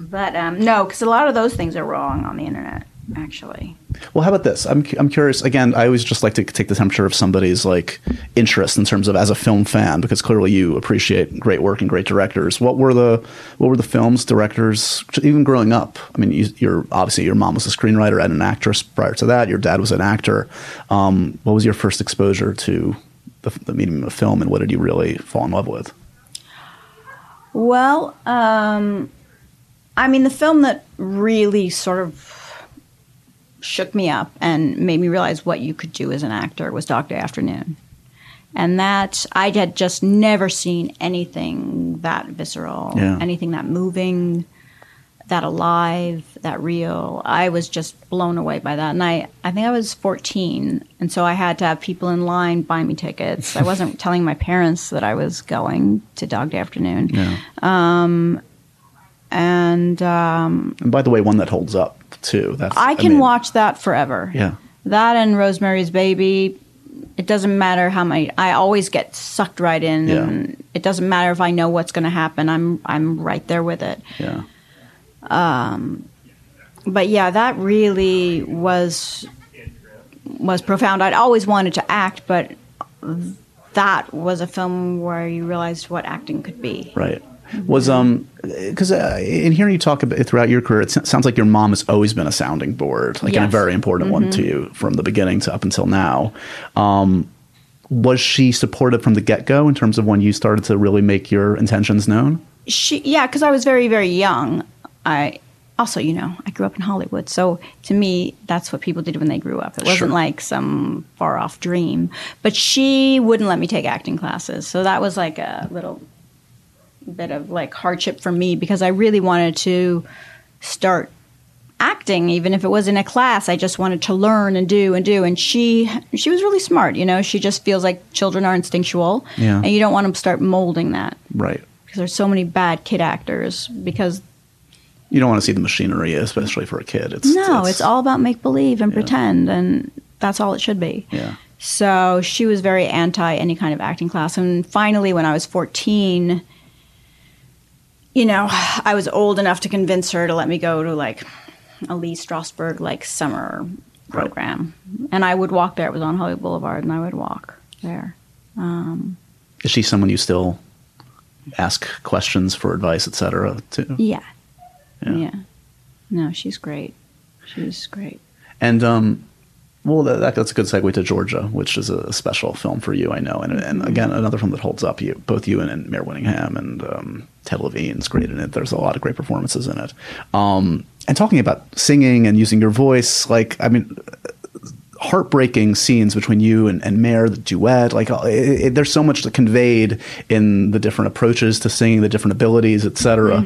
But um, no, because a lot of those things are wrong on the internet. Actually, Well, how about this? I'm I'm curious. Again, I always just like to take the temperature of somebody's like interest in terms of as a film fan, because clearly you appreciate great work and great directors. What were the what were the films, directors, even growing up? I mean, you, you're obviously your mom was a screenwriter and an actress prior to that. Your dad was an actor. Um, what was your first exposure to the, the medium of film, and what did you really fall in love with? well, um, I mean, the film that really sort of shook me up and made me realize what you could do as an actor was Dog Day Afternoon. And that I had just never seen anything that visceral, Yeah. anything that moving, that alive, that real. I was just blown away by that. And I, I think I was 14. And so I had to have people in line buy me tickets. I wasn't telling my parents that I was going to Dog Day Afternoon. Yeah. Um, And um, And by the way, one that holds up too. That's I can mean, watch that forever. Yeah. That and Rosemary's Baby. It doesn't matter how many. I always get sucked right in, Yeah. and it doesn't matter if I know what's going to happen. I'm I'm right there with it. Yeah. Um, But yeah, that really was was profound. I'd always wanted to act, but that was a film where you realized what acting could be. Right. Was um because uh, in hearing you talk about throughout your career, it sounds like your mom has always been a sounding board, like and a very important one to you from the beginning to up until now. Um, was she supportive from the get go in terms of when you started to really make your intentions known? she yeah because i was very very young i also you know i grew up in hollywood so to me that's what people did when they grew up it wasn't Sure. like some far off dream but she wouldn't let me take acting classes so that was like a little bit of like hardship for me because I really wanted to start acting even if it was in a class i just wanted to learn and do and do and she she was really smart you know she just feels like children are instinctual Yeah. and you don't want to start molding that Right. because there's so many bad kid actors because You don't want to see the machinery, especially for a kid. It's no it's, all about make believe and Yeah. pretend and that's all it should be Yeah. so she was very anti any kind of acting class and finally when i was 14 you know i was old enough to convince her to let me go to like a lee strasberg like summer Right. program and i would walk there it was on hollywood boulevard and i would walk there Is she someone you still ask questions for advice, et cetera, to? yeah Yeah. yeah, no she's great she's great And um, well, that, that's a good segue to Georgia, which is a special film for you, I know. And, and again, another film that holds up. You, both you and, and Mare Winningham and um, Ted Levine's great in it. There's a lot of great performances in it. Um, and talking about singing and using your voice, like I mean, heartbreaking scenes between you and, and Mare, the duet. Like uh, it, it, there's so much conveyed in the different approaches to singing, the different abilities, etc.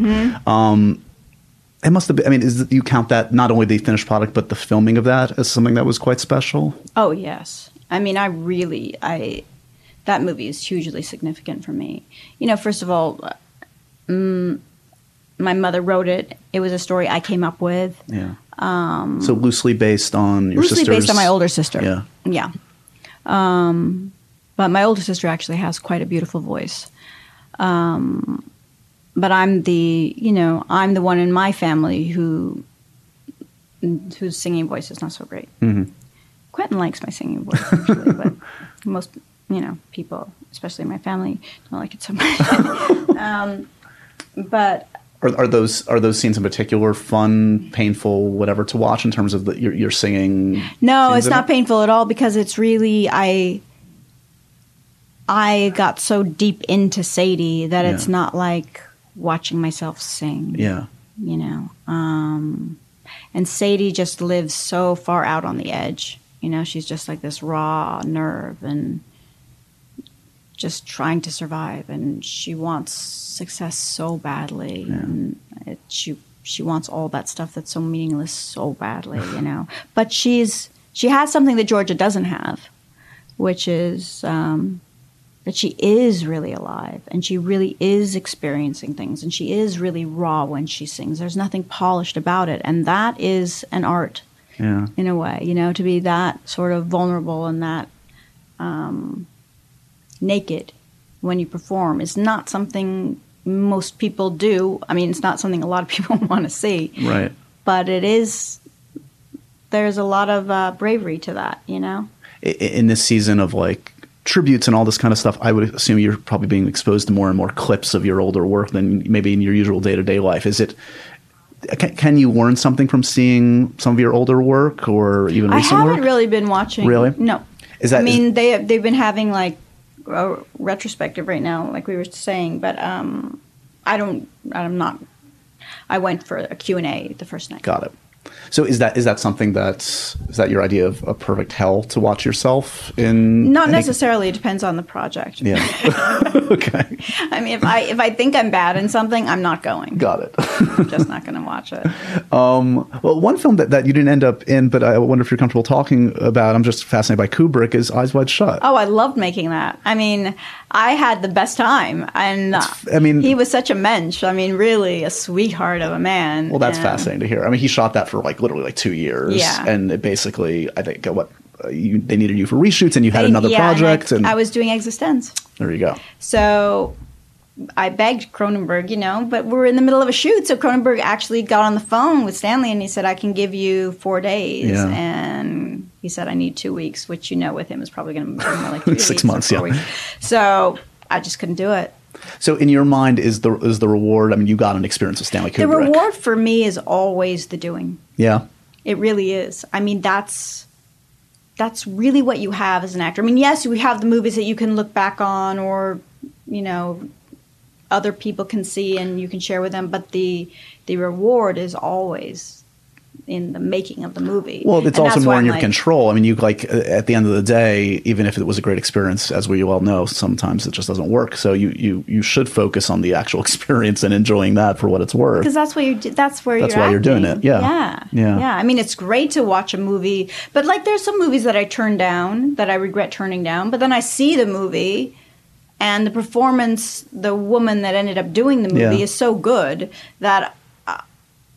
Um, it must have been. I mean, is you count that not only the finished product but the filming of that as something that was quite special? Oh yes. I mean, I really, I that movie is hugely significant for me. You know, first of all, mm, my mother wrote it. It was a story I came up with, Yeah. Um, so loosely based on your loosely sister's. based on my older sister. Yeah. yeah. Um, but my older sister actually has quite a beautiful voice. Um, but I'm the, you know, I'm the one in my family who whose singing voice is not so great. Mhm. Quentin likes my singing voice, actually, but most, you know, people, especially my family, don't like it so much. but Are, are those are those scenes in particular fun, painful, whatever to watch in terms of the, your, your singing? no, it's not it? painful at all because it's really I. I got so deep into Sadie that it's not like watching myself sing. Yeah. you know. Um, and Sadie just lives so far out on the edge. You know, she's just like this raw nerve and just trying to survive. And she wants success so badly, and it, she she wants all that stuff that's so meaningless so badly. You know, but she's she has something that Georgia doesn't have, which is. Um, that she is really alive and she really is experiencing things and she is really raw when she sings. There's nothing polished about it. And that is an art Yeah. in a way, you know, to be that sort of vulnerable and that um, naked when you perform is not something most people do. I mean, it's not something a lot of people want to see, Right. but it is, there's a lot of uh, bravery to that, you know? In this season of like tributes and all this kind of stuff, I would assume you're probably being exposed to more and more clips of your older work than maybe in your usual day to day life. Is it? Can, can you learn something from seeing some of your older work or even I recent haven't work? really been watching. Really? No. Is that- I mean, they they've been having like retrospective right now, like we were saying, but um, I don't. I'm not. I went for a Q and A the first night. Got it. So is that is that something that's is that your idea of a perfect hell to watch yourself in? Not any- necessarily. It depends on the project. Yeah. okay. I mean, if I if I think I'm bad in something, I'm not going. Got it. I'm just not going to watch it. Well, one film that, that you didn't end up in, but I wonder if you're comfortable talking about. I'm just fascinated by Kubrick. Is Eyes Wide Shut. Oh, I loved making that. I mean, I had the best time, and uh, I mean- he was such a mensch. I mean, really a sweetheart of a man. Well, that's and- fascinating to hear. I mean, he shot that for like literally like two years. Yeah. And it basically, I think, what uh, you, they needed you for reshoots, and you had I- another yeah, and project, I, and, I was doing Existenz. there you go. So I begged Cronenberg, you know, but we're in the middle of a shoot. So Cronenberg actually got on the phone with Stanley and he said, I can give you four days. Yeah. And he said, I need two weeks, which you know with him is probably going to be more like Six months, yeah. weeks. So I just couldn't do it. So, in your mind, is the is the reward? I mean, you got an experience with Stanley Kubrick. The reward for me is always the doing. Yeah. It really is. I mean, that's that's really what you have as an actor. I mean, yes, we have the movies that you can look back on, or you know, other people can see and you can share with them. But the the reward is always in the making of the movie. Well, it's And also more in your like- control. I mean, you like uh, at the end of the day, even if it was a great experience, as we all know, sometimes it just doesn't work. So you you you should focus on the actual experience and enjoying that for what it's worth. because that's what you do, that's where That's you're why you're doing it, yeah. yeah Yeah. yeah i mean it's great to watch a movie but like there's some movies that i turn down that i regret turning down but then i see the movie and the performance the woman that ended up doing the movie Yeah. is so good that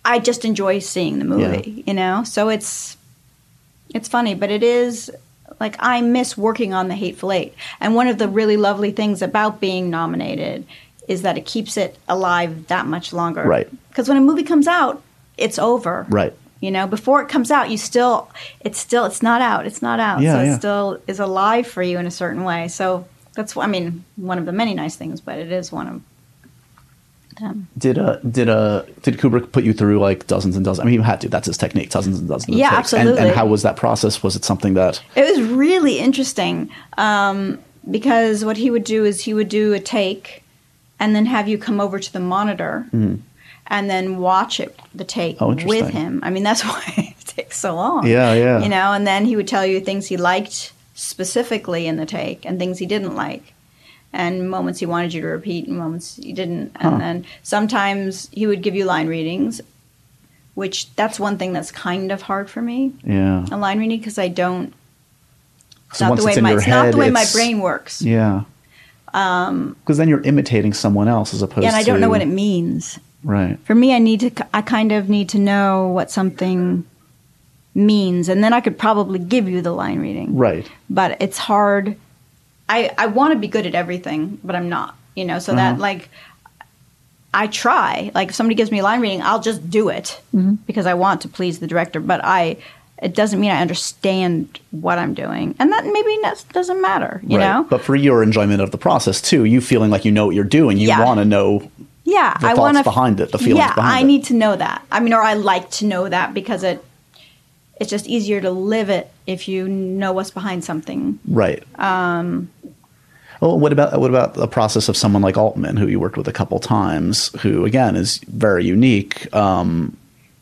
i just enjoy seeing the movie you know? So it's it's funny but it is like i miss working on the hateful eight. And one of the really lovely things about being nominated is that it keeps it alive that much longer. Right. because when a movie comes out it's over. Right. you know before it comes out you still it's still it's not out it's not out. Yeah, so yeah. it still is alive for you in a certain way. So that's i mean one of the many nice things but it is one of them Did uh did uh did Kubrick put you through like dozens and dozens? I mean, he had to. That's his technique. Dozens and dozens. of Yeah, takes. And, and how was that process? Was it something that? It was really interesting um, because what he would do is he would do a take and then have you come over to the monitor and then watch it, the take. Oh, with him. I mean, that's why it takes so long. Yeah, yeah. You know, and then he would tell you things he liked specifically in the take and things he didn't like. And moments he wanted you to repeat and moments you didn't. And Huh. then sometimes he would give you line readings, which that's one thing that's kind of hard for me Yeah. a line reading because I don't. It's not the way my it's not the way my brain works. Yeah. Because then you're imitating someone else as opposed. Um, and I don't know what it means. Right. For me, I need to. I kind of need to know what something means, and then I could probably give you the line reading. Right. But it's hard. I I want to be good at everything, but I'm not. You know, so that Uh-huh. like. I try. Like if somebody gives me a line reading, I'll just do it Mm-hmm. because I want to please the director. But I, it doesn't mean I understand what I'm doing, and that maybe that doesn't matter. You right. know, But for your enjoyment of the process too, you feeling like you know what you're doing, you Yeah. want to know. Yeah, the I want to behind it, the feelings Yeah, behind I it. need to know that. I mean, or I like to know that because it it's just easier to live it if you know what's behind something. Right. Um. Well, what about what about the process of someone like Altman, who you worked with a couple times, who again is very unique. Um,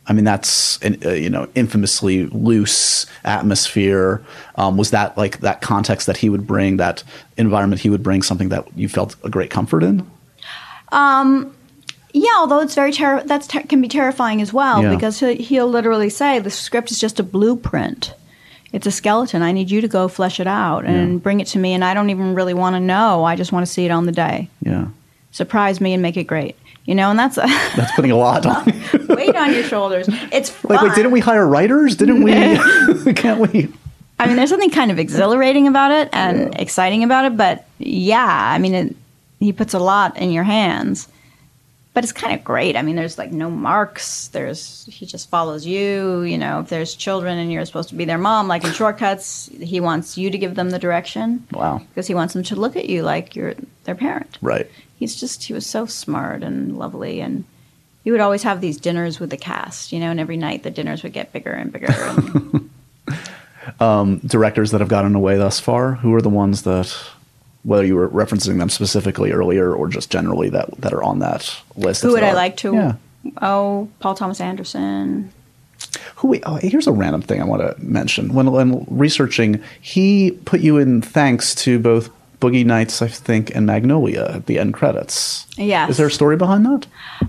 I mean, that's an, uh, you know infamously loose atmosphere. Um, was that like that context that he would bring, that environment he would bring, something that you felt a great comfort in? Yeah, although it's very ter- that's ter- can be terrifying as well Yeah. because he- he'll literally say the script is just a blueprint. It's a skeleton. I need you to go flesh it out and Yeah. bring it to me, and I don't even really want to know. I just want to see it on the day. Yeah, Surprise me and make it great. You know, and that's a that's putting a lot on. weight on your shoulders. It's fun. like, wait, didn't we hire writers? Didn't we? Can't we? I mean, there's something kind of exhilarating about it and exciting about it, but yeah, I mean, it, he puts a lot in your hands. But it's kind of great. I mean, there's like no marks. There's he just follows you. You know, if there's children and you're supposed to be their mom, like in shortcuts, he wants you to give them the direction Wow. because he wants them to look at you like you're their parent. Right. He's just he was so smart and lovely, and he would always have these dinners with the cast. You know, and every night the dinners would get bigger and bigger. And, um, directors that have gotten away thus far? Who are the ones that, whether you were referencing them specifically earlier or just generally that that are on that list? Who would I like to? Yeah. Oh, Paul Thomas Anderson. Who? Oh, here's a random thing I want to mention. When when researching, he put you in thanks to both Boogie Nights, I think, and Magnolia at the end credits. Yes. Is there a story behind that?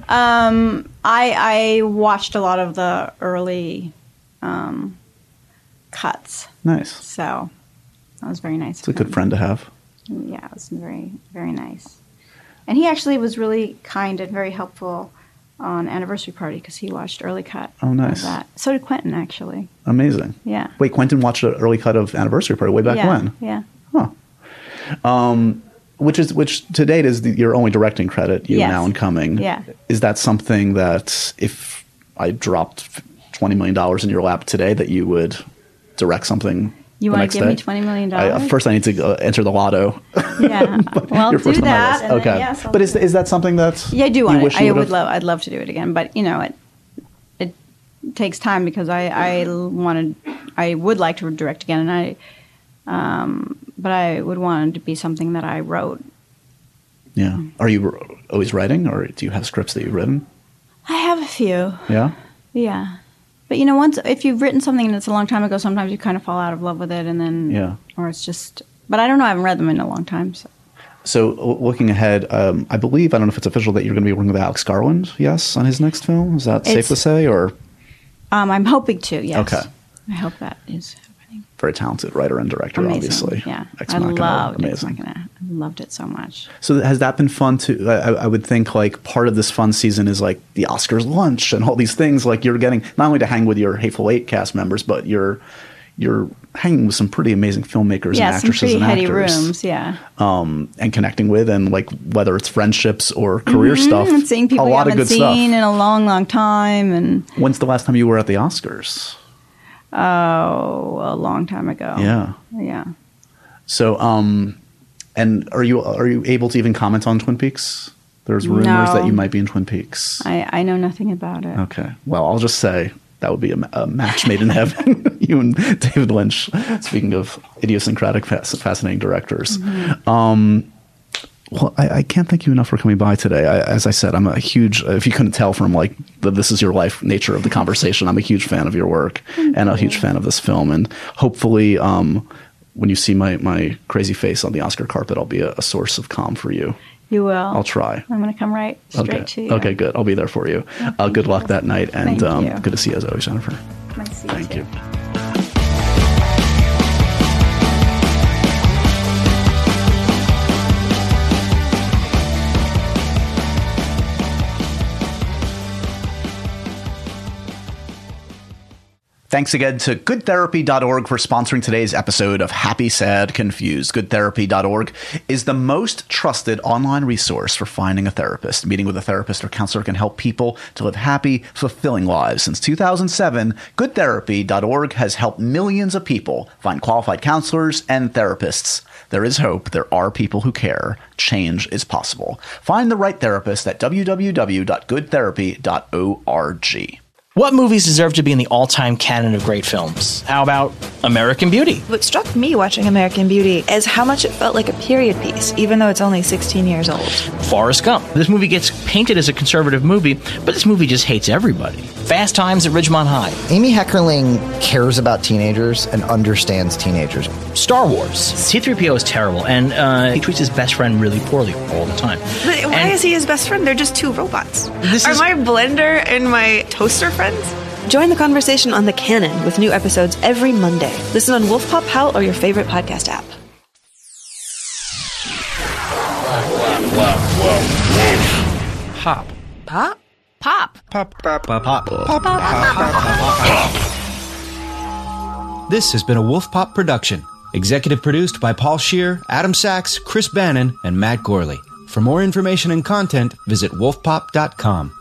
Um, I I watched a lot of the early um, cuts, Nice. so that was very nice. It's a good friend to have. Yeah, it was very very nice. And he actually was really kind and very helpful on anniversary party because he watched early cut. Oh, nice. That. So did Quentin actually. Amazing. Yeah. Wait, Quentin watched an early cut of Anniversary Party way back yeah, when. Yeah. Huh. Um, which is which to date is the, your only directing credit, you Yes. now and coming. Yeah. Is that something that if I dropped twenty million dollars in your lap today, that you would direct something? You want to give me day? twenty million uh, dollars? first, I need to uh, enter the lotto. Yeah. well, do first on my that. okay. Then, yes, I'll but do is that something that Yeah, I do want it. I would love. I'd love to do it again, but you know, it it takes time because I I wanted I would like to direct again, and I um, but I would want it to be something that I wrote. Yeah. Are you always writing, or do you have scripts that you've written? I have a few. Yeah. Yeah. But you know, once if you've written something and it's a long time ago, sometimes you kind of fall out of love with it, and then Yeah. or it's just. But I don't know. I haven't read them in a long time. So. So looking ahead, um, I believe I don't know if it's official that you're going to be working with Alex Garland. Yes, on his next film. Is that safe to say, or Um, I'm hoping to. Yes. Okay. I hope that is. Very talented writer and director? Amazing. Obviously, Yeah. Ex I Machina, loved Ex. Machina. I loved it so much. So has that been fun too? I, I would think like part of this fun season is like the Oscars lunch and all these things. Like you're getting not only to hang with your Hateful Eight cast members, but you're you're hanging with some pretty amazing filmmakers yeah, and some actresses pretty and actors, rooms. Yeah. um, and connecting with and like whether it's friendships or career stuff. And seeing people a you lot of haven't good seen stuff. in a long, long time, and When's the last time you were at the Oscars? Oh, a long time ago. Yeah. Yeah. So, um, and are you are you able to even comment on Twin Peaks? There's rumors No. that you might be in Twin Peaks. I, I know nothing about it. Okay. Well, I'll just say that would be a, a match made in heaven. you and David Lynch. Speaking of idiosyncratic, fascinating directors. Um, well, I, I can't thank you enough for coming by today. I, as I said, I'm a huge. If you couldn't tell from like the "This Is Your Life" nature of the conversation, I'm a huge fan of your work and a huge fan of this film. And hopefully, um, when you see my my crazy face on the Oscar carpet, I'll be a, a source of calm for you. You will. I'll try. I'm going to come right straight Okay. to you. Okay. Good. I'll be there for you. Uh, good luck that night, and um, you. good to see you as always, Jennifer. Nice to see Thank too. you. Thanks again to goodtherapy.org for sponsoring today's episode of Happy, Sad, Confused. Goodtherapy.org is the most trusted online resource for finding a therapist. Meeting with a therapist or counselor can help people to live happy, fulfilling lives. Since 2007, goodtherapy.org has helped millions of people find qualified counselors and therapists. There is hope. There are people who care. Change is possible. Find the right therapist at www.goodtherapy.org. What movies deserve to be in the all time canon of great films? How about American Beauty? What struck me watching American Beauty is how much it felt like a period piece, even though it's only 16 years old. Forrest Gump. This movie gets painted as a conservative movie, but this movie just hates everybody. Fast Times at Ridgemont High. Amy Heckerling cares about teenagers and understands teenagers. Star Wars. C3PO is terrible, and uh, he treats his best friend really poorly all the time. But why And- is he his best friend? They're just two robots. This Are is- my blender and my toaster friends? Join the conversation on The Canon with new episodes every Monday. Listen on Wolfpop Howl or your favorite podcast app. Pop. Pop? Pop. This has been a Wolfpop production. Executive produced by Paul Scheer, Adam Sachs, Chris Bannon, and Matt Gorley. For more information and content, visit wolfpop.com.